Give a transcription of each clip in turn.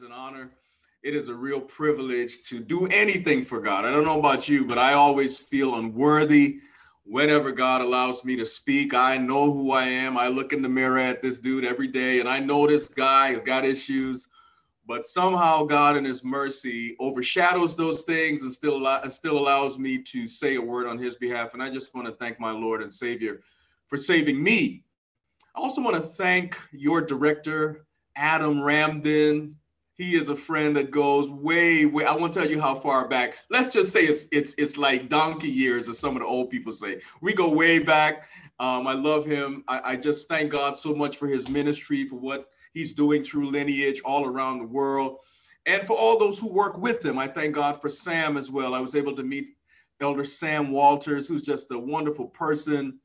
is an honor. It is a real privilege to do anything for God. I don't know about you, but I always feel unworthy whenever God allows me to speak. I know who I am. I look in the mirror at this dude every day and I know this guy has got issues, but somehow God in his mercy overshadows those things and still and still allows me to say a word on his behalf. And I just want to thank my Lord and Savior for saving me. I also want to thank your director, Adam Ramdin. He is a friend that goes way, way. I won't tell you how far back. Let's just say it's it's it's like donkey years, as some of the old people say. We go way back. Um, I love him. I, I just thank God so much for his ministry, for what he's doing through lineage all around the world, and for all those who work with him. I thank God for Sam as well. I was able to meet Elder Sam Walters, who's just a wonderful person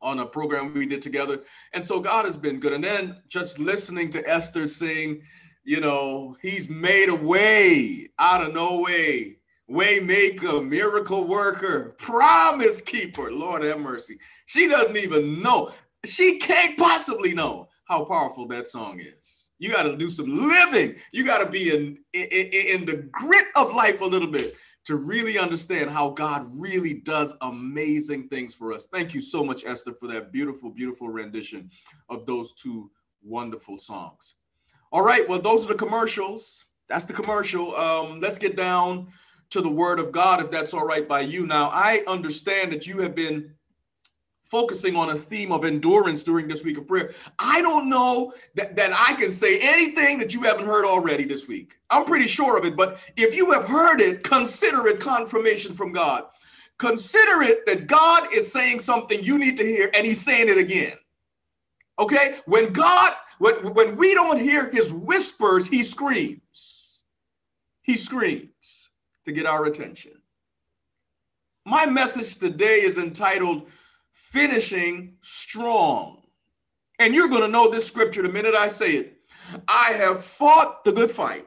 on a program we did together. And so God has been good. And then just listening to Esther sing, you know, he's made a way out of no way. Way maker, miracle worker, promise keeper. Lord have mercy. She doesn't even know. She can't possibly know how powerful that song is. You got to do some living. You got to be in, in in the grit of life a little bit to really understand how God really does amazing things for us. Thank you so much, Esther, for that beautiful, beautiful rendition of those two wonderful songs. All right, well, those are the commercials. That's the commercial. Um, let's get down to the word of God, if that's all right by you. Now, I understand that you have been focusing on a theme of endurance during this week of prayer. I don't know that, that I can say anything that you haven't heard already this week. I'm pretty sure of it, but if you have heard it, consider it confirmation from God. Consider it that God is saying something you need to hear and he's saying it again. Okay? When God, when, when we don't hear his whispers, he screams. He screams to get our attention. My message today is entitled finishing strong. And you're going to know this scripture the minute I say it. I have fought the good fight.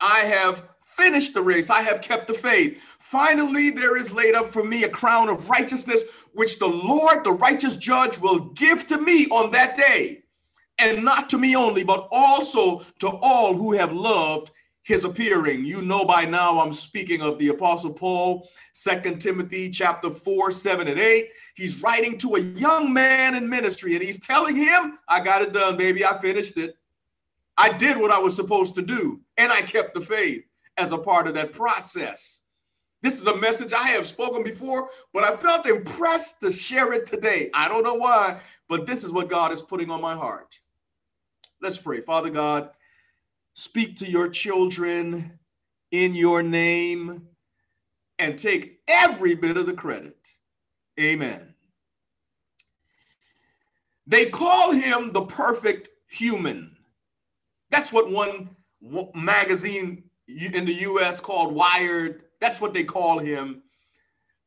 I have finished the race. I have kept the faith. Finally, there is laid up for me a crown of righteousness, which the Lord, the righteous judge, will give to me on that day. And not to me only, but also to all who have loved his appearing. You know by now I'm speaking of the Apostle Paul, Second Timothy chapter 4, 7, and 8. He's writing to a young man in ministry and he's telling him, I got it done, baby. I finished it. I did what I was supposed to do, and I kept the faith as a part of that process. This is a message I have spoken before, but I felt impressed to share it today. I don't know why, but this is what God is putting on my heart. Let's pray. Father God, speak to your children in your name and take every bit of the credit. Amen. They call him the perfect human. That's what one magazine in the US called Wired, that's what they call him.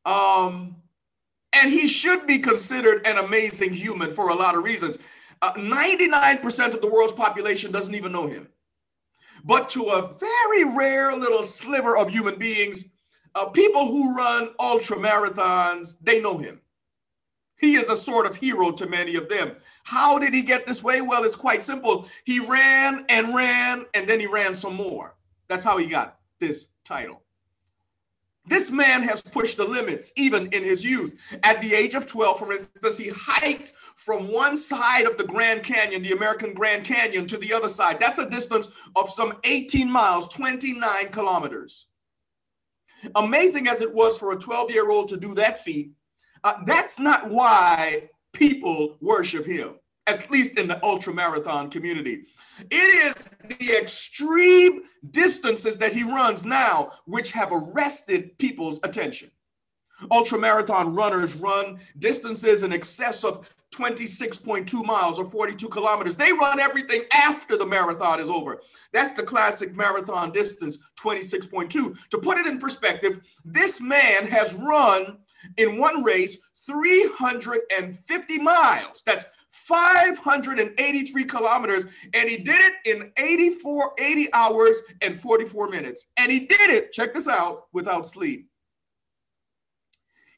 Um, and he should be considered an amazing human for a lot of reasons. Uh, 99% of the world's population doesn't even know him. But to a very rare little sliver of human beings, uh, people who run ultra marathons, they know him. He is a sort of hero to many of them. How did he get this way? Well, it's quite simple. He ran and ran, and then he ran some more. That's how he got this title. This man has pushed the limits even in his youth. At the age of 12, for instance, he hiked from one side of the Grand Canyon, the American Grand Canyon, to the other side. That's a distance of some 18 miles, 29 kilometers. Amazing as it was for a 12 year old to do that feat, uh, that's not why people worship him at least in the ultra marathon community. It is the extreme distances that he runs now which have arrested people's attention. Ultra marathon runners run distances in excess of 26.2 miles or 42 kilometers. They run everything after the marathon is over. That's the classic marathon distance, 26.2. To put it in perspective, this man has run in one race 350 miles. That's 583 kilometers. And he did it in 84, 80 hours and 44 minutes. And he did it, check this out, without sleep.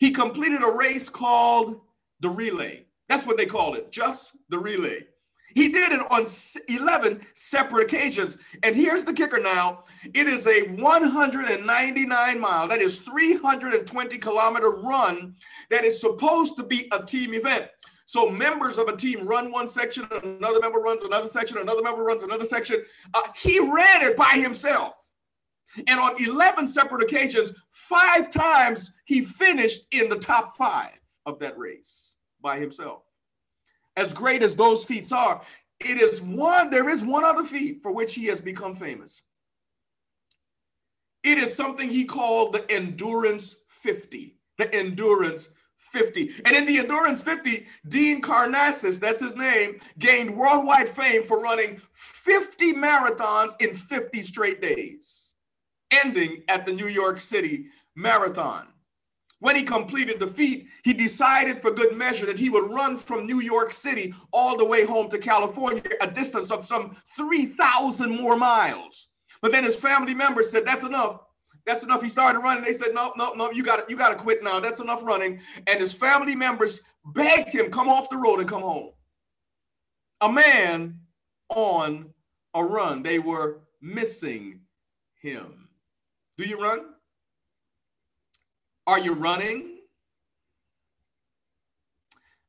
He completed a race called the relay. That's what they called it, just the relay. He did it on 11 separate occasions. And here's the kicker now it is a 199 mile, that is 320 kilometer run that is supposed to be a team event. So members of a team run one section, another member runs another section, another member runs another section. Uh, he ran it by himself. And on 11 separate occasions, five times he finished in the top five of that race by himself as great as those feats are, it is one, there is one other feat for which he has become famous. It is something he called the Endurance 50. The Endurance 50. And in the Endurance 50, Dean Karnazes, that's his name, gained worldwide fame for running 50 marathons in 50 straight days, ending at the New York City Marathon. When he completed the feat, he decided for good measure that he would run from New York City all the way home to California, a distance of some 3,000 more miles. But then his family members said, That's enough. That's enough. He started running. They said, No, no, no, you got you got to quit now. That's enough running. And his family members begged him, Come off the road and come home. A man on a run. They were missing him. Do you run? Are you running?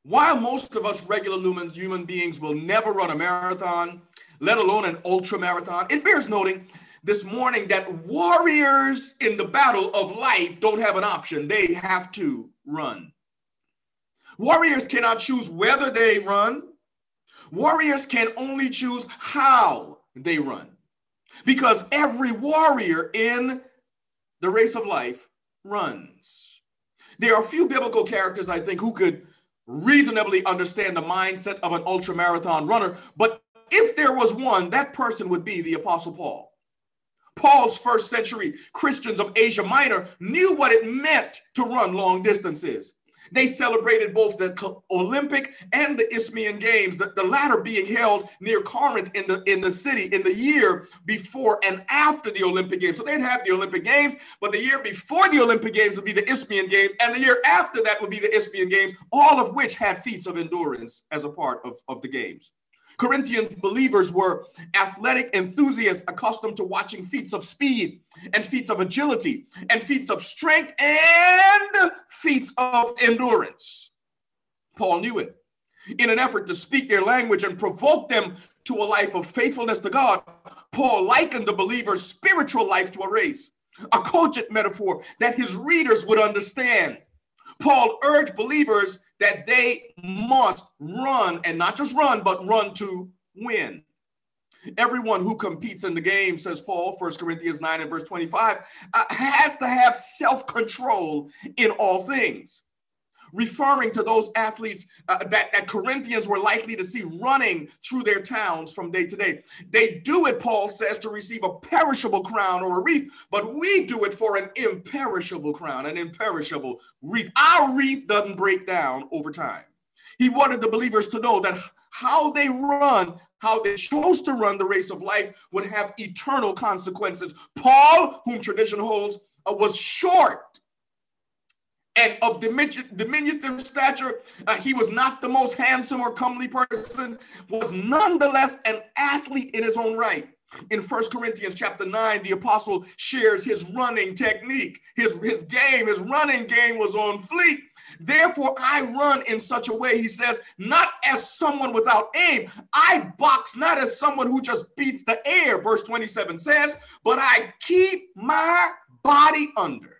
While most of us regular lumens, human beings, will never run a marathon, let alone an ultra marathon, it bears noting this morning that warriors in the battle of life don't have an option. They have to run. Warriors cannot choose whether they run. Warriors can only choose how they run. Because every warrior in the race of life runs. There are few biblical characters, I think, who could reasonably understand the mindset of an ultra marathon runner. But if there was one, that person would be the Apostle Paul. Paul's first century Christians of Asia Minor knew what it meant to run long distances. They celebrated both the Olympic and the Isthmian Games, the, the latter being held near Corinth in the, in the city in the year before and after the Olympic Games. So they'd have the Olympic Games, but the year before the Olympic Games would be the Isthmian Games, and the year after that would be the Isthmian Games, all of which had feats of endurance as a part of, of the games. Corinthians believers were athletic enthusiasts accustomed to watching feats of speed and feats of agility and feats of strength and feats of endurance. Paul knew it. In an effort to speak their language and provoke them to a life of faithfulness to God, Paul likened the believer's spiritual life to a race, a cogent metaphor that his readers would understand. Paul urged believers that they must run and not just run, but run to win. Everyone who competes in the game, says Paul, 1 Corinthians 9 and verse 25, uh, has to have self control in all things referring to those athletes uh, that, that Corinthians were likely to see running through their towns from day to day. They do it, Paul says, to receive a perishable crown or a wreath, but we do it for an imperishable crown, an imperishable wreath. Our wreath doesn't break down over time. He wanted the believers to know that how they run, how they chose to run the race of life would have eternal consequences. Paul, whom tradition holds, uh, was short and of diminutive stature. Uh, he was not the most handsome or comely person, was nonetheless an athlete in his own right. In First Corinthians chapter 9, the apostle shares his running technique. His, his game, his running game was on fleek. Therefore, I run in such a way, he says, not as someone without aim. I box not as someone who just beats the air, verse 27 says, but I keep my body under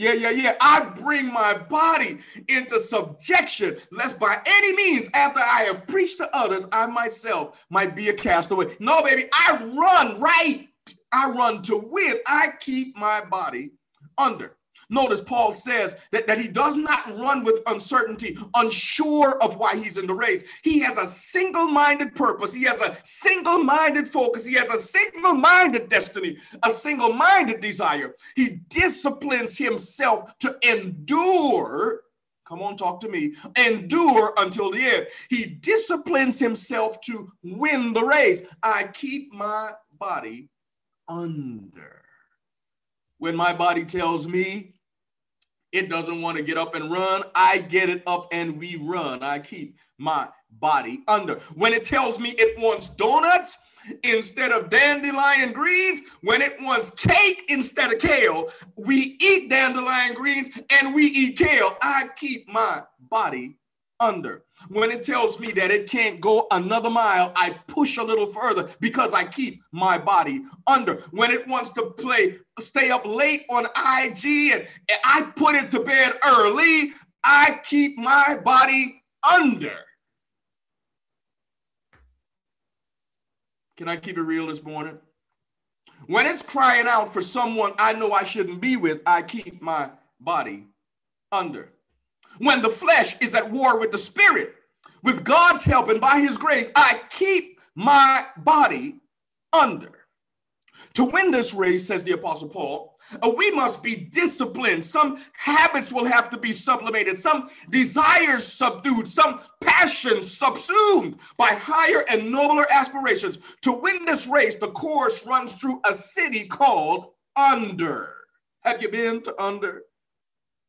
yeah, yeah, yeah. I bring my body into subjection, lest by any means, after I have preached to others, I myself might be a castaway. No, baby, I run right. I run to win. I keep my body under. Notice Paul says that, that he does not run with uncertainty, unsure of why he's in the race. He has a single minded purpose, he has a single minded focus, he has a single minded destiny, a single minded desire. He disciplines himself to endure. Come on, talk to me. Endure until the end. He disciplines himself to win the race. I keep my body under. When my body tells me it doesn't want to get up and run. I get it up and we run. I keep my body under. When it tells me it wants donuts instead of dandelion greens, when it wants cake instead of kale, we eat dandelion greens and we eat kale. I keep my body under. When it tells me that it can't go another mile, I push a little further because I keep my body under. When it wants to play, stay up late on IG and, and I put it to bed early, I keep my body under. Can I keep it real this morning? When it's crying out for someone I know I shouldn't be with, I keep my body under. When the flesh is at war with the spirit, with God's help and by his grace, I keep my body under. To win this race, says the Apostle Paul, uh, we must be disciplined. Some habits will have to be sublimated, some desires subdued, some passions subsumed by higher and nobler aspirations. To win this race, the course runs through a city called Under. Have you been to Under?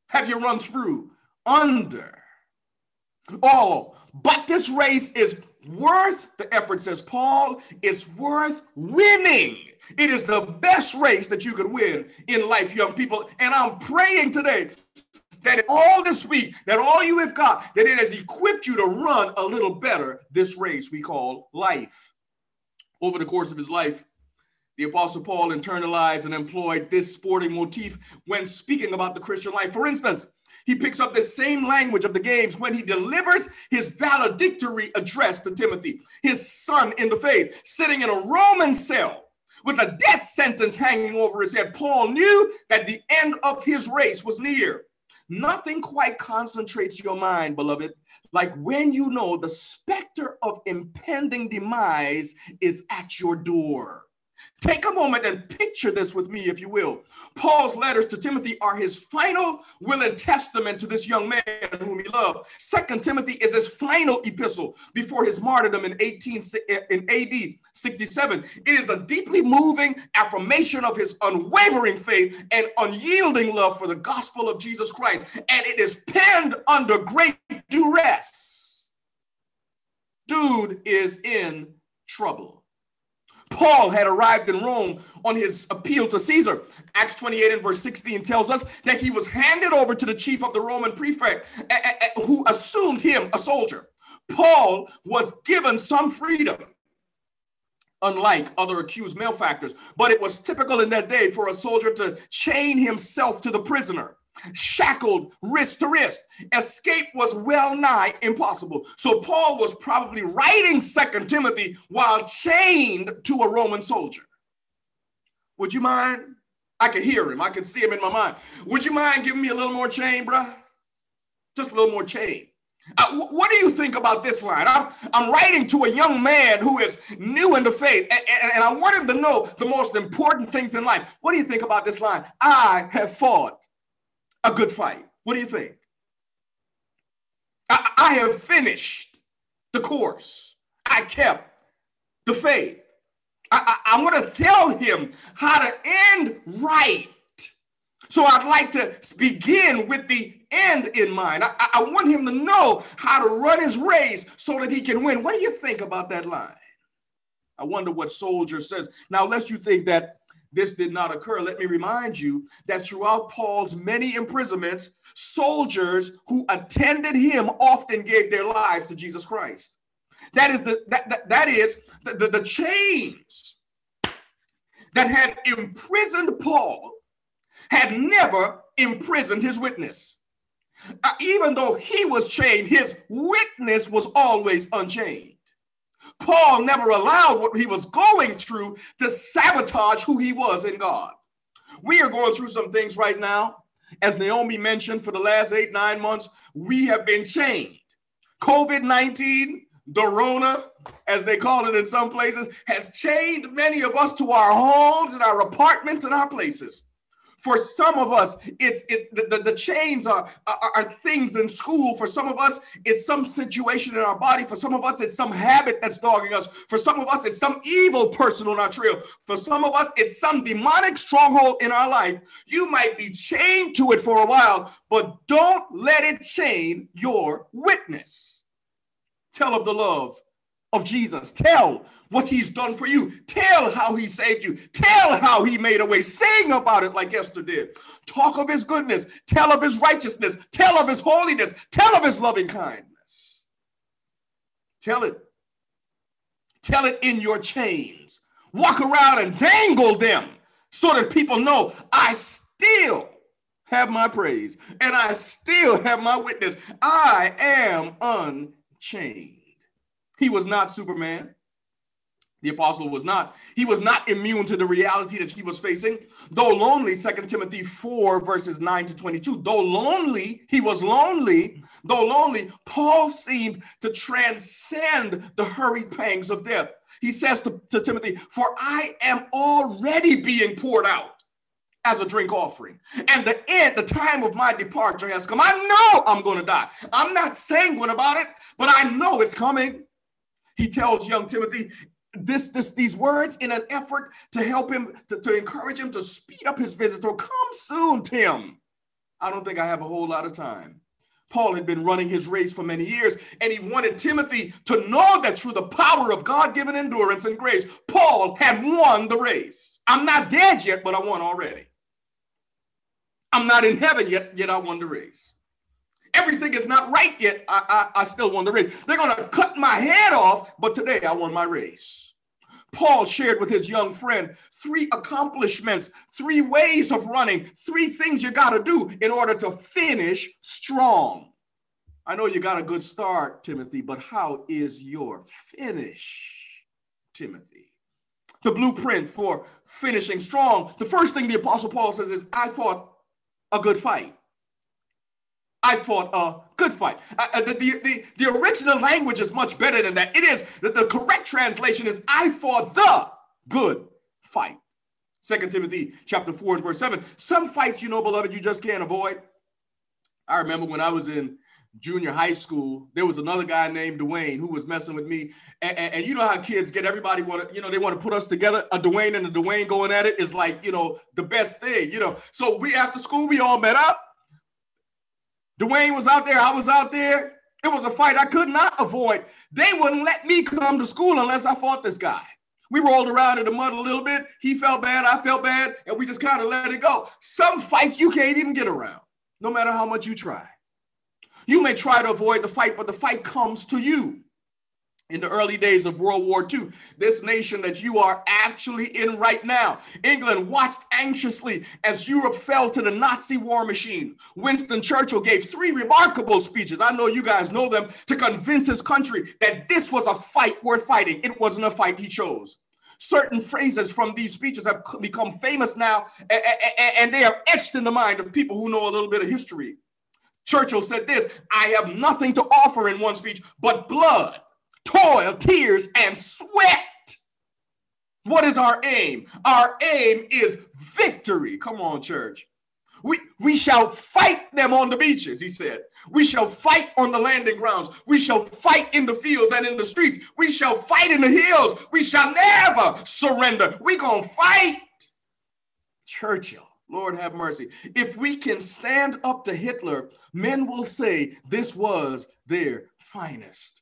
Have you run through Under? Oh, but this race is worth the effort, says Paul. It's worth winning. It is the best race that you could win in life, young people. And I'm praying today that all this week, that all you have got, that it has equipped you to run a little better this race we call life. Over the course of his life, the Apostle Paul internalized and employed this sporting motif when speaking about the Christian life. For instance, he picks up the same language of the games when he delivers his valedictory address to Timothy, his son in the faith, sitting in a Roman cell with a death sentence hanging over his head. Paul knew that the end of his race was near. Nothing quite concentrates your mind, beloved, like when you know the specter of impending demise is at your door. Take a moment and picture this with me, if you will. Paul's letters to Timothy are his final will and testament to this young man whom he loved. Second Timothy is his final epistle before his martyrdom in 18 in AD 67. It is a deeply moving affirmation of his unwavering faith and unyielding love for the gospel of Jesus Christ, and it is penned under great duress. Dude is in trouble. Paul had arrived in Rome on his appeal to Caesar. Acts 28 and verse 16 tells us that he was handed over to the chief of the Roman prefect who assumed him a soldier. Paul was given some freedom, unlike other accused malefactors, but it was typical in that day for a soldier to chain himself to the prisoner shackled wrist to wrist. Escape was well nigh impossible. So Paul was probably writing Second Timothy while chained to a Roman soldier. Would you mind? I could hear him. I could see him in my mind. Would you mind giving me a little more chain, bruh? Just a little more chain. Uh, what do you think about this line? I'm, I'm writing to a young man who is new in the faith, and, and, and I want him to know the most important things in life. What do you think about this line? I have fought a good fight. What do you think? I, I have finished the course. I kept the faith. I, I, I want to tell him how to end right. So I'd like to begin with the end in mind. I, I want him to know how to run his race so that he can win. What do you think about that line? I wonder what soldier says. Now, lest you think that this did not occur, let me remind you that throughout Paul's many imprisonments, soldiers who attended him often gave their lives to Jesus Christ. That is the that that, that is the, the, the chains that had imprisoned Paul had never imprisoned his witness. Uh, even though he was chained, his witness was always unchained. Paul never allowed what he was going through to sabotage who he was in God. We are going through some things right now. As Naomi mentioned, for the last eight, nine months, we have been chained. COVID 19, Dorona, as they call it in some places, has chained many of us to our homes and our apartments and our places. For some of us, it's it, the, the, the chains are, are, are things in school. For some of us, it's some situation in our body. For some of us, it's some habit that's dogging us. For some of us, it's some evil person on our trail. For some of us, it's some demonic stronghold in our life. You might be chained to it for a while, but don't let it chain your witness. Tell of the love of Jesus. Tell what he's done for you. Tell how he saved you. Tell how he made a way. Sing about it like Esther did. Talk of his goodness. Tell of his righteousness. Tell of his holiness. Tell of his loving kindness. Tell it. Tell it in your chains. Walk around and dangle them so that people know I still have my praise and I still have my witness. I am unchained. He was not Superman. The apostle was not. He was not immune to the reality that he was facing. Though lonely, Second Timothy 4, verses 9 to 22. Though lonely, he was lonely. Though lonely, Paul seemed to transcend the hurried pangs of death. He says to, to Timothy, For I am already being poured out as a drink offering. And the end, the time of my departure has come. I know I'm going to die. I'm not sanguine about it, but I know it's coming. He tells young Timothy this, this, these words in an effort to help him, to, to encourage him to speed up his visit. Or come soon, Tim. I don't think I have a whole lot of time. Paul had been running his race for many years, and he wanted Timothy to know that through the power of God given endurance and grace, Paul had won the race. I'm not dead yet, but I won already. I'm not in heaven yet, yet I won the race everything is not right yet, I, I, I still won the race. They're going to cut my head off, but today I won my race. Paul shared with his young friend three accomplishments, three ways of running, three things you got to do in order to finish strong. I know you got a good start, Timothy, but how is your finish, Timothy? The blueprint for finishing strong. The first thing the Apostle Paul says is, I fought a good fight. I fought a good fight. Uh, uh, the, the, the, the, original language is much better than that. It is that the correct translation is I fought the good fight. Second Timothy chapter 4 and verse 7. Some fights, you know, beloved, you just can't avoid. I remember when I was in junior high school, there was another guy named Dwayne who was messing with me. And, and, and you know how kids get everybody want to, you know, they want to put us together. A Dwayne and a Dwayne going at it is like, you know, the best thing, you know. So we after school, we all met up Dwayne was out there, I was out there. It was a fight I could not avoid. They wouldn't let me come to school unless I fought this guy. We rolled around in the mud a little bit. He felt bad, I felt bad, and we just kind of let it go. Some fights you can't even get around, no matter how much you try. You may try to avoid the fight, but the fight comes to you in the early days of World War II, this nation that you are actually in right now. England watched anxiously as Europe fell to the Nazi war machine. Winston Churchill gave three remarkable speeches, I know you guys know them, to convince his country that this was a fight worth fighting. It wasn't a fight he chose. Certain phrases from these speeches have become famous now, and they are etched in the mind of people who know a little bit of history. Churchill said this I have nothing to offer in one speech but blood toil, tears, and sweat. What is our aim? Our aim is victory. Come on, church. We, we shall fight them on the beaches, he said. We shall fight on the landing grounds. We shall fight in the fields and in the streets. We shall fight in the hills. We shall never surrender. we going to fight. Churchill, Lord have mercy. If we can stand up to Hitler, men will say this was their finest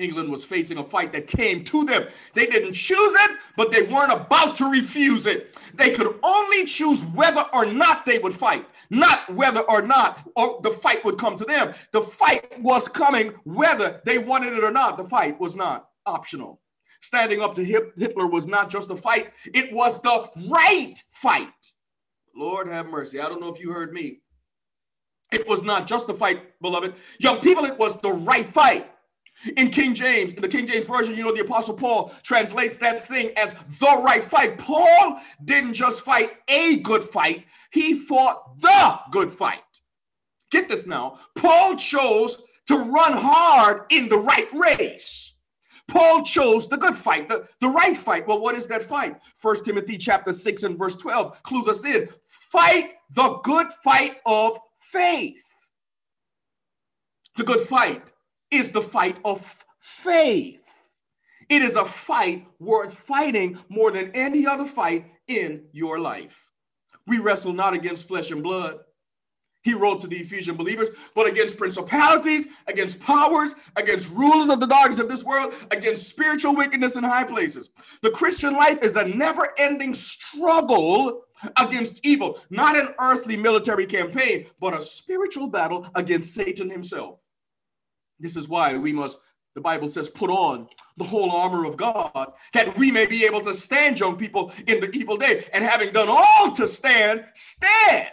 England was facing a fight that came to them. They didn't choose it, but they weren't about to refuse it. They could only choose whether or not they would fight, not whether or not or the fight would come to them. The fight was coming whether they wanted it or not. The fight was not optional. Standing up to Hitler was not just a fight, it was the right fight. Lord have mercy. I don't know if you heard me. It was not just a fight, beloved. Young people, it was the right fight. In King James, in the King James Version, you know, the Apostle Paul translates that thing as the right fight. Paul didn't just fight a good fight, he fought the good fight. Get this now. Paul chose to run hard in the right race. Paul chose the good fight, the, the right fight. Well, what is that fight? First Timothy chapter 6 and verse 12 clues us in. Fight the good fight of faith. The good fight is the fight of faith. It is a fight worth fighting more than any other fight in your life. We wrestle not against flesh and blood. He wrote to the Ephesian believers, but against principalities, against powers, against rulers of the darkness of this world, against spiritual wickedness in high places. The Christian life is a never ending struggle against evil, not an earthly military campaign, but a spiritual battle against Satan himself. This is why we must, the Bible says, put on the whole armor of God, that we may be able to stand, young people, in the evil day. And having done all to stand, stand.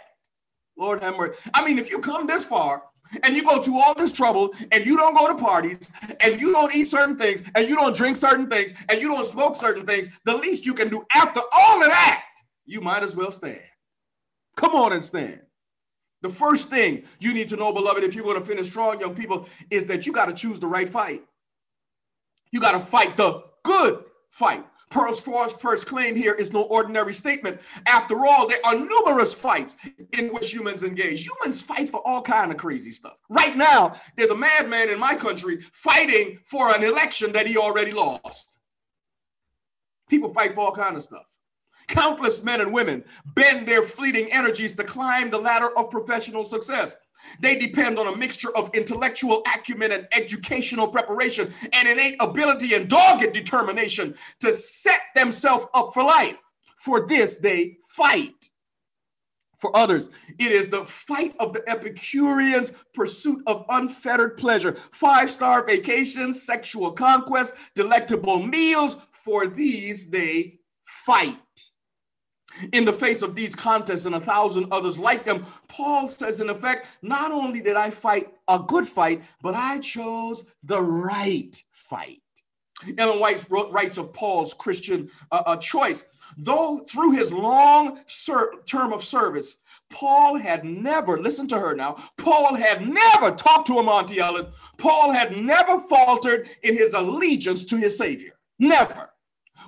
Lord have mercy. I mean, if you come this far and you go through all this trouble and you don't go to parties and you don't eat certain things and you don't drink certain things and you don't smoke certain things, the least you can do after all of that, you might as well stand. Come on and stand. The first thing you need to know, beloved, if you're going to finish strong, young people, is that you got to choose the right fight. You got to fight the good fight. Paul's first claim here is no ordinary statement. After all, there are numerous fights in which humans engage. Humans fight for all kind of crazy stuff. Right now, there's a madman in my country fighting for an election that he already lost. People fight for all kind of stuff. Countless men and women bend their fleeting energies to climb the ladder of professional success. They depend on a mixture of intellectual acumen and educational preparation and innate ability and dogged determination to set themselves up for life. For this, they fight. For others, it is the fight of the Epicureans' pursuit of unfettered pleasure, five star vacations, sexual conquest, delectable meals. For these, they fight. In the face of these contests and a thousand others like them, Paul says, in effect, not only did I fight a good fight, but I chose the right fight. Ellen White writes of Paul's Christian uh, uh, choice. Though through his long ser- term of service, Paul had never, listen to her now, Paul had never talked to him, Auntie Ellen. Paul had never faltered in his allegiance to his Savior. Never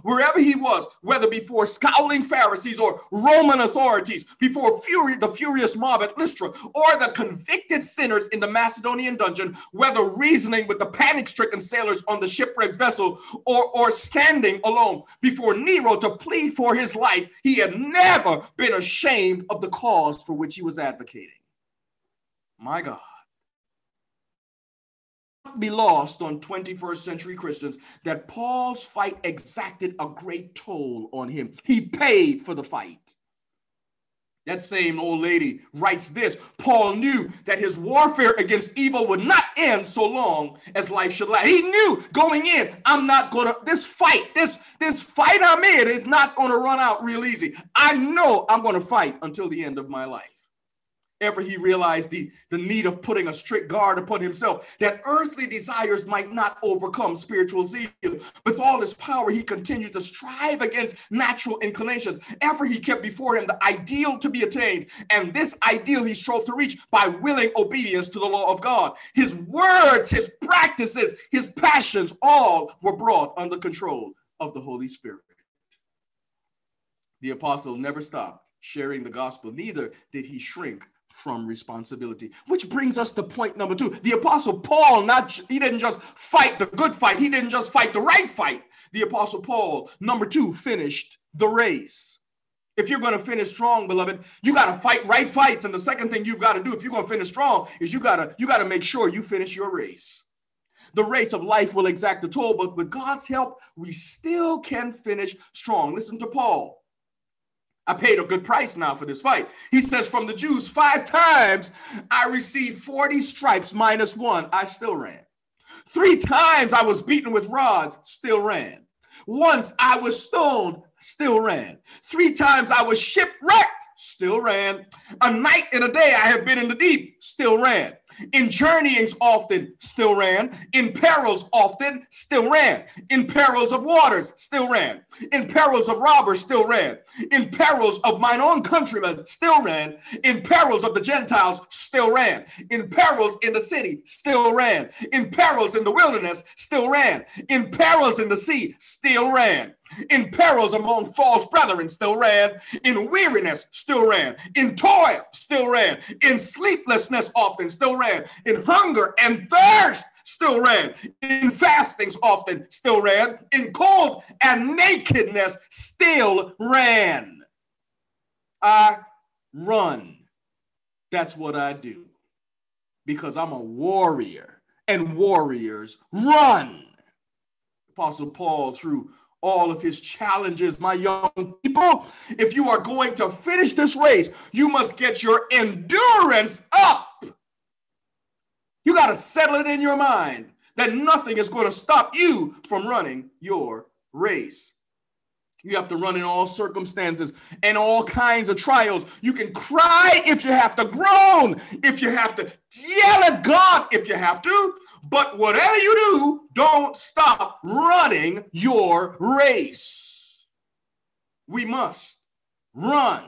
wherever he was, whether before scowling Pharisees or Roman authorities, before fury, the furious mob at Lystra, or the convicted sinners in the Macedonian dungeon, whether reasoning with the panic stricken sailors on the shipwrecked vessel, or, or standing alone before Nero to plead for his life, he had never been ashamed of the cause for which he was advocating. My God be lost on 21st century Christians that Paul's fight exacted a great toll on him. He paid for the fight. That same old lady writes this Paul knew that his warfare against evil would not end so long as life should last. He knew going in, I'm not gonna, this fight, this, this fight I'm in is not gonna run out real easy. I know I'm gonna fight until the end of my life ever he realized the, the need of putting a strict guard upon himself, that earthly desires might not overcome spiritual zeal. With all his power, he continued to strive against natural inclinations. Ever he kept before him the ideal to be attained, and this ideal he strove to reach by willing obedience to the law of God. His words, his practices, his passions, all were brought under control of the Holy Spirit. The apostle never stopped sharing the gospel, neither did he shrink from responsibility. Which brings us to point number two. The apostle Paul, not he didn't just fight the good fight, he didn't just fight the right fight. The apostle Paul, number two, finished the race. If you're going to finish strong, beloved, you got to fight right fights. And the second thing you've got to do if you're going to finish strong is you got to you got to make sure you finish your race. The race of life will exact the toll, but with God's help, we still can finish strong. Listen to Paul. I paid a good price now for this fight. He says, From the Jews, five times I received 40 stripes minus one. I still ran. Three times I was beaten with rods, still ran. Once I was stoned, still ran. Three times I was shipwrecked, still ran. A night and a day I have been in the deep, still ran. In journeyings often, still ran. In perils often, still ran. In perils of waters, still ran. In perils of robbers, still ran. In perils of mine own countrymen, still ran. In perils of the Gentiles, still ran. In perils in the city, still ran. In perils in the wilderness, still ran. In perils in the sea, still ran in perils among false brethren, still ran, in weariness, still ran, in toil, still ran, in sleeplessness, often still ran, in hunger and thirst, still ran, in fastings, often still ran, in cold and nakedness, still ran. I run That's what I do because I'm a warrior and warriors run. Apostle Paul, through all of his challenges, my young people, if you are going to finish this race, you must get your endurance up. You got to settle it in your mind that nothing is going to stop you from running your race. You have to run in all circumstances and all kinds of trials. You can cry if you have to, groan if you have to, yell at God if you have to. But whatever you do, don't stop running your race. We must run,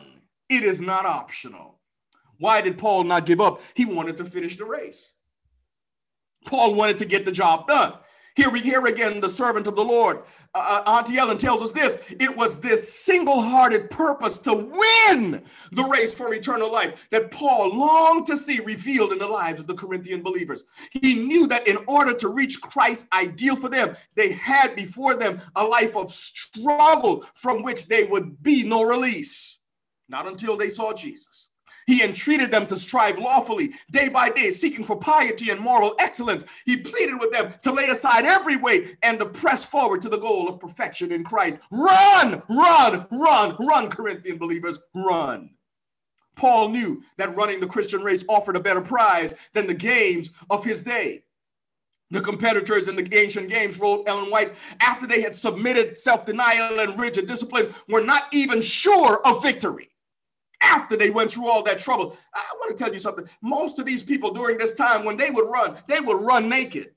it is not optional. Why did Paul not give up? He wanted to finish the race. Paul wanted to get the job done. Here we hear again the servant of the Lord. Uh, uh, Auntie Ellen tells us this it was this single hearted purpose to win the race for eternal life that Paul longed to see revealed in the lives of the Corinthian believers. He knew that in order to reach Christ's ideal for them, they had before them a life of struggle from which they would be no release, not until they saw Jesus. He entreated them to strive lawfully, day by day, seeking for piety and moral excellence. He pleaded with them to lay aside every weight and to press forward to the goal of perfection in Christ. Run, run, run, run, Corinthian believers, run. Paul knew that running the Christian race offered a better prize than the games of his day. The competitors in the ancient games, wrote Ellen White, after they had submitted self denial and rigid discipline, were not even sure of victory after they went through all that trouble. I want to tell you something. Most of these people during this time, when they would run, they would run naked.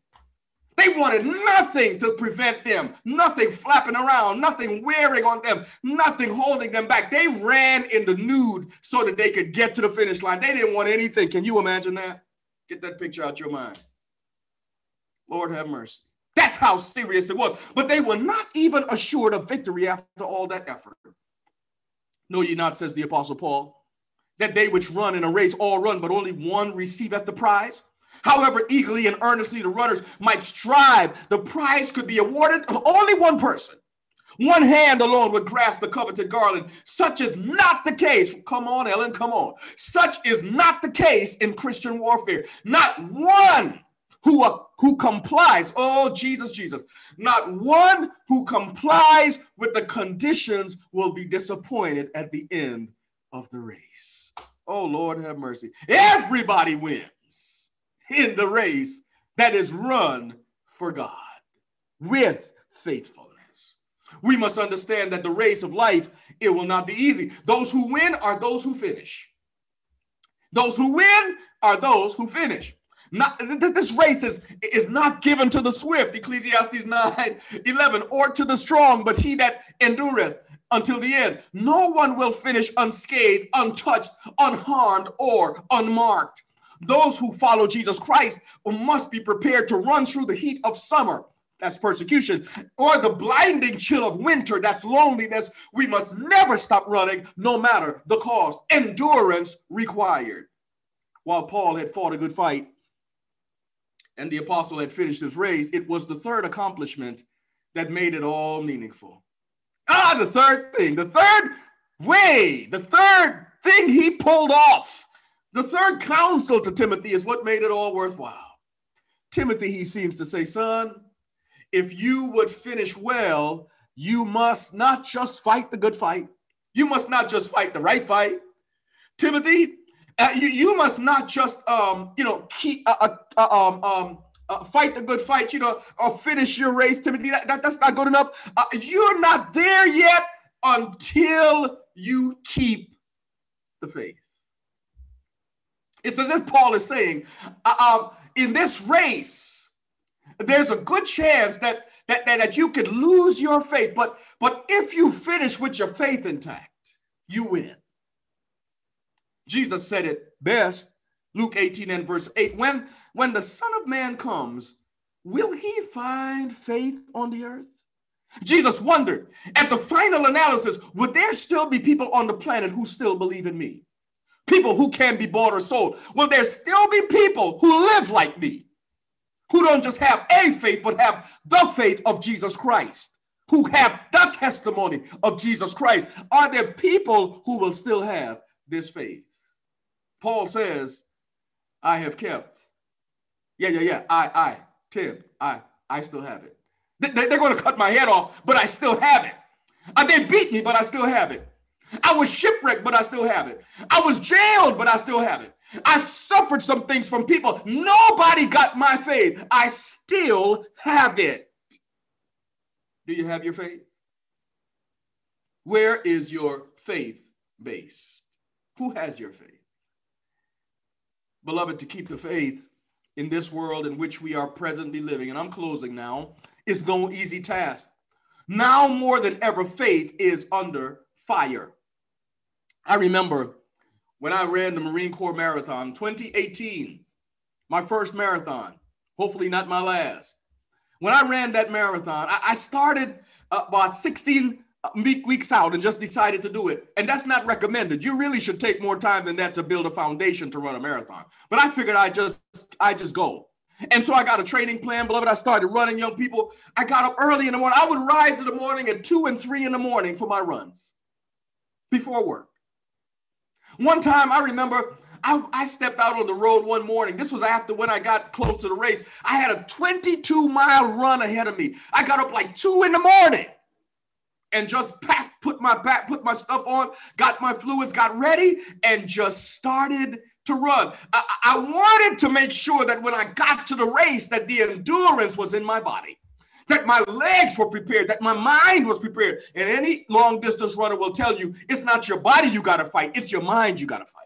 They wanted nothing to prevent them, nothing flapping around, nothing wearing on them, nothing holding them back. They ran in the nude so that they could get to the finish line. They didn't want anything. Can you imagine that? Get that picture out your mind. Lord have mercy. That's how serious it was. But they were not even assured of victory after all that effort. Know ye not, says the Apostle Paul, that they which run in a race all run, but only one receiveth the prize? However eagerly and earnestly the runners might strive, the prize could be awarded to only one person. One hand alone would grasp the coveted garland. Such is not the case. Come on, Ellen, come on. Such is not the case in Christian warfare. Not one who, who complies. Oh, Jesus, Jesus. Not one who complies with the conditions will be disappointed at the end of the race. Oh, Lord, have mercy. Everybody wins in the race that is run for God with faithfulness. We must understand that the race of life, it will not be easy. Those who win are those who finish. Those who win are those who finish. Not, this race is, is not given to the swift, Ecclesiastes 9 11, or to the strong, but he that endureth until the end. No one will finish unscathed, untouched, unharmed, or unmarked. Those who follow Jesus Christ must be prepared to run through the heat of summer. That's persecution, or the blinding chill of winter. That's loneliness. We must never stop running, no matter the cost. Endurance required. While Paul had fought a good fight, and the apostle had finished his race, it was the third accomplishment that made it all meaningful. Ah, the third thing, the third way, the third thing he pulled off, the third counsel to Timothy is what made it all worthwhile. Timothy, he seems to say, son, if you would finish well, you must not just fight the good fight, you must not just fight the right fight. Timothy, uh, you, you must not just, um, you know, keep, uh, uh, uh, um, um, uh, fight the good fight, you know, or finish your race, Timothy. That, that that's not good enough. Uh, you're not there yet until you keep the faith. It's as if Paul is saying, uh, um, in this race, there's a good chance that, that, that, that you could lose your faith. But, but if you finish with your faith intact, you win. Jesus said it best, Luke 18 and verse 8. When, when the Son of Man comes, will he find faith on the earth? Jesus wondered at the final analysis, would there still be people on the planet who still believe in me? People who can be bought or sold. Will there still be people who live like me, who don't just have a faith, but have the faith of Jesus Christ, who have the testimony of Jesus Christ? Are there people who will still have this faith? Paul says, I have kept. Yeah, yeah, yeah. I, I, Tim, I, I still have it. They, are going to cut my head off, but I still have it. Uh, they beat me, but I still have it. I was shipwrecked, but I still have it. I was jailed, but I still have it. I suffered some things from people. Nobody got my faith. I still have it. Do you have your faith? Where is your faith based? Who has your faith? Beloved, to keep the faith in this world in which we are presently living, and I'm closing now, is no easy task. Now more than ever, faith is under fire. I remember when I ran the Marine Corps Marathon 2018, my first marathon, hopefully not my last. When I ran that marathon, I, started uh, about 16 uh, weeks out and just decided to do it. And that's not recommended. You really should take more time than that to build a foundation to run a marathon. But I figured I just I just go. And so I got a training plan, beloved. I started running young people. I got up early in the morning. I would rise in the morning at two and three in the morning for my runs before work. One time I remember I, I, stepped out on the road one morning. This was after when I got close to the race. I had a 22 mile run ahead of me. I got up like two in the morning and just packed, put my back, put my stuff on, got my fluids, got ready, and just started to run. I, I wanted to make sure that when I got to the race, that the endurance was in my body that my legs were prepared, that my mind was prepared. And any long distance runner will tell you it's not your body you got to fight, it's your mind you got to fight.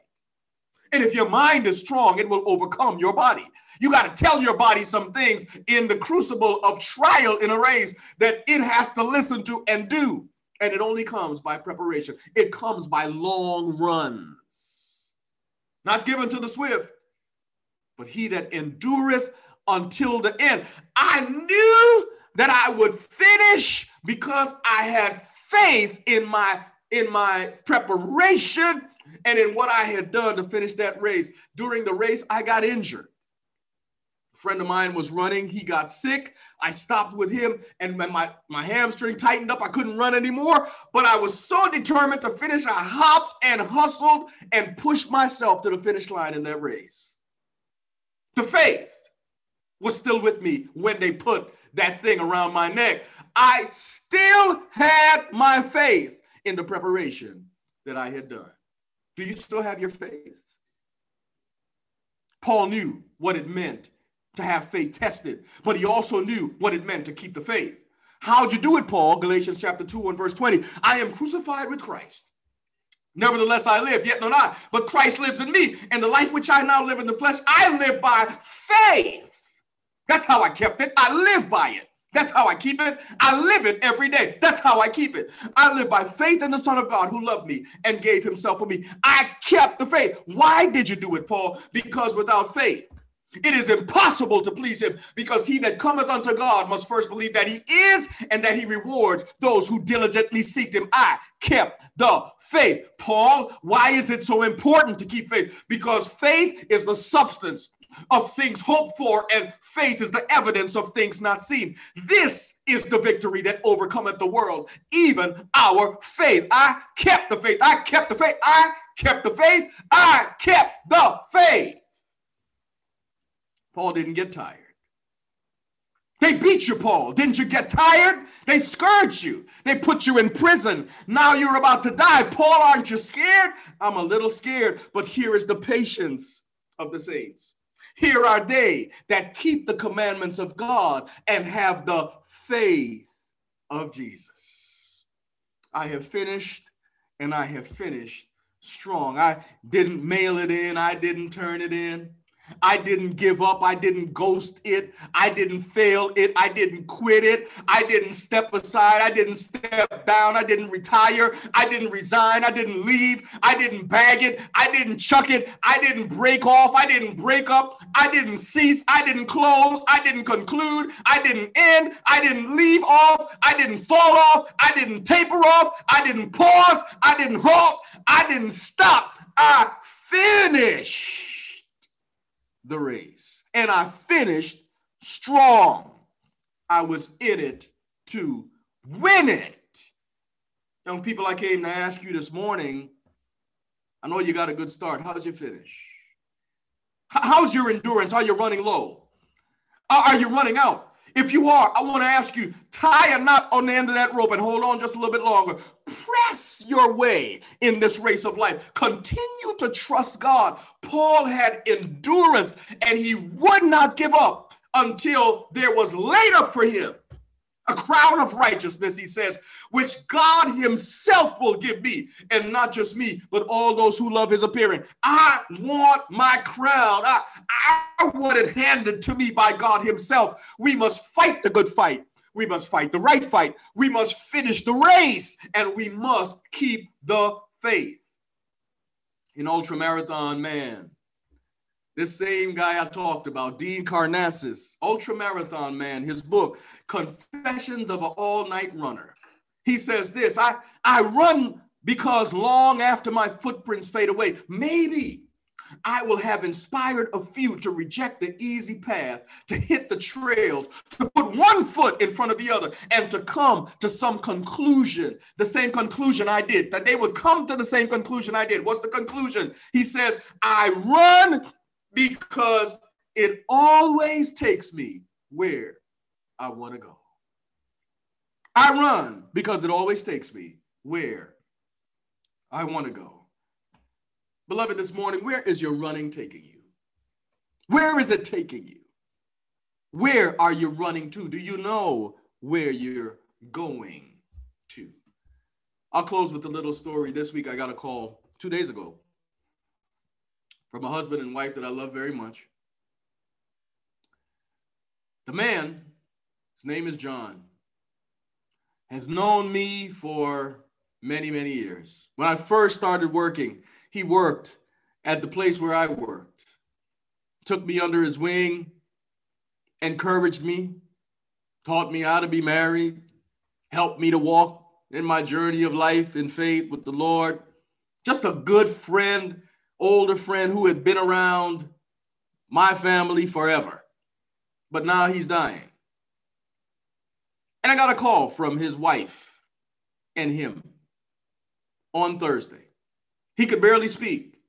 And if your mind is strong, it will overcome your body. You got to tell your body some things in the crucible of trial in a race that it has to listen to and do. And it only comes by preparation, it comes by long runs. Not given to the swift, but he that endureth until the end. I knew that I would finish because I had faith in my in my preparation and in what I had done to finish that race. During the race, I got injured. A friend of mine was running, he got sick. I stopped with him, and my, my hamstring tightened up. I couldn't run anymore, but I was so determined to finish. I hopped and hustled and pushed myself to the finish line in that race. The faith was still with me when they put that thing around my neck. I still had my faith in the preparation that I had done. Do you still have your faith? Paul knew what it meant to have faith tested, but he also knew what it meant to keep the faith. How'd you do it, Paul? Galatians chapter 2 and verse 20. I am crucified with Christ. Nevertheless, I live, yet not I, but Christ lives in me. And the life which I now live in the flesh, I live by faith that's how I kept it. I live by it. That's how I keep it. I live it every day. That's how I keep it. I live by faith in the Son of God who loved me and gave himself for me. I kept the faith. Why did you do it, Paul? Because without faith, it is impossible to please him because he that cometh unto God must first believe that he is and that he rewards those who diligently seek him. I kept the faith. Paul, why is it so important to keep faith? Because faith is the substance of things hoped for, and faith is the evidence of things not seen. This is the victory that overcometh the world, even our faith. I kept the faith. I kept the faith. I kept the faith. I kept the faith. Paul didn't get tired. They beat you, Paul. Didn't you get tired? They scourged you. They put you in prison. Now you're about to die. Paul, aren't you scared? I'm a little scared, but here is the patience of the saints. Here are they that keep the commandments of God and have the faith of Jesus. I have finished and I have finished strong. I didn't mail it in, I didn't turn it in. I didn't give up. I didn't ghost it. I didn't fail it. I didn't quit it. I didn't step aside. I didn't step down. I didn't retire. I didn't resign. I didn't leave. I didn't bag it. I didn't chuck it. I didn't break off. I didn't break up. I didn't cease. I didn't close. I didn't conclude. I didn't end. I didn't leave off. I didn't fall off. I didn't taper off. I didn't pause. I didn't halt. I didn't stop. I finished the race. And I finished strong. I was in it to win it. Young people, I came to ask you this morning I know you got a good start. How's your finish? How's your endurance? Are you running low? Are you running out? If you are, I want to ask you tie a knot on the end of that rope and hold on just a little bit longer. Press your way in this race of life. Continue to trust God. Paul had endurance and he would not give up until there was laid up for him a crown of righteousness, he says, which God himself will give me, and not just me, but all those who love his appearing. I want my crown. I, I want it handed to me by God himself. We must fight the good fight. We must fight the right fight. We must finish the race, and we must keep the faith. In ultramarathon, man, this same guy I talked about, Dean Karnazes, ultramarathon man, his book, Confessions of an All Night Runner. He says this I, I run because long after my footprints fade away, maybe I will have inspired a few to reject the easy path, to hit the trails, to put one foot in front of the other, and to come to some conclusion, the same conclusion I did, that they would come to the same conclusion I did. What's the conclusion? He says, I run because it always takes me where I want to go. I run because it always takes me where I want to go. Beloved, this morning, where is your running taking you? Where is it taking you? Where are you running to? Do you know where you're going to? I'll close with a little story. This week, I got a call two days ago from a husband and wife that I love very much. The man, his name is John, has known me for many, many years. When I first started working, he worked at the place where I worked, took me under his wing, encouraged me, taught me how to be married, helped me to walk in my journey of life in faith with the Lord. Just a good friend older friend who had been around my family forever, but now he's dying. And I got a call from his wife and him on Thursday. He could barely speak,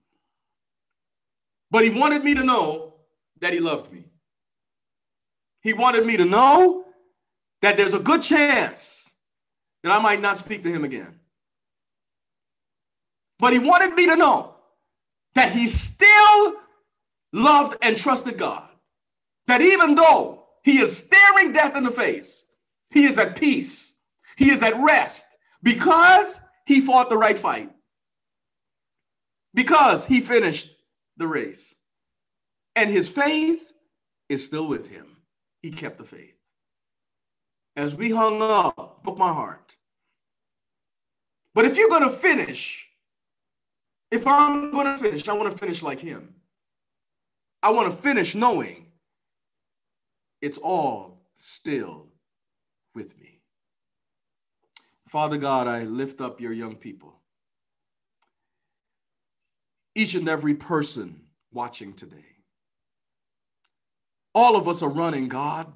but he wanted me to know that he loved me. He wanted me to know that there's a good chance that I might not speak to him again. But he wanted me to know that he still loved and trusted God. That even though he is staring death in the face, he is at peace, he is at rest because he fought the right fight, because he finished the race. And his faith is still with him. He kept the faith. As we hung up, broke my heart. But if you're going to finish if I'm going to finish, I want to finish like him. I want to finish knowing it's all still with me. Father God, I lift up your young people. Each and every person watching today. All of us are running, God.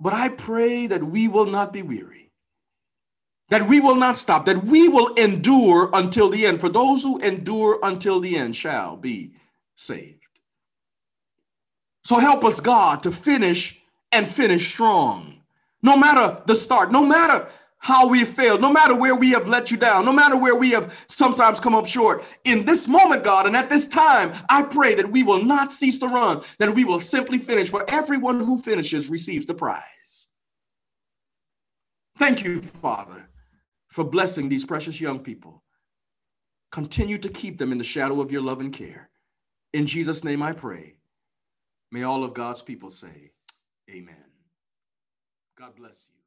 But I pray that we will not be weary that we will not stop, that we will endure until the end. For those who endure until the end shall be saved. So help us, God, to finish and finish strong. No matter the start, no matter how we failed, no matter where we have let you down, no matter where we have sometimes come up short. In this moment, God, and at this time, I pray that we will not cease to run, that we will simply finish, for everyone who finishes receives the prize. Thank you, Father for blessing these precious young people. Continue to keep them in the shadow of your love and care. In Jesus' name I pray. May all of God's people say, Amen. God bless you.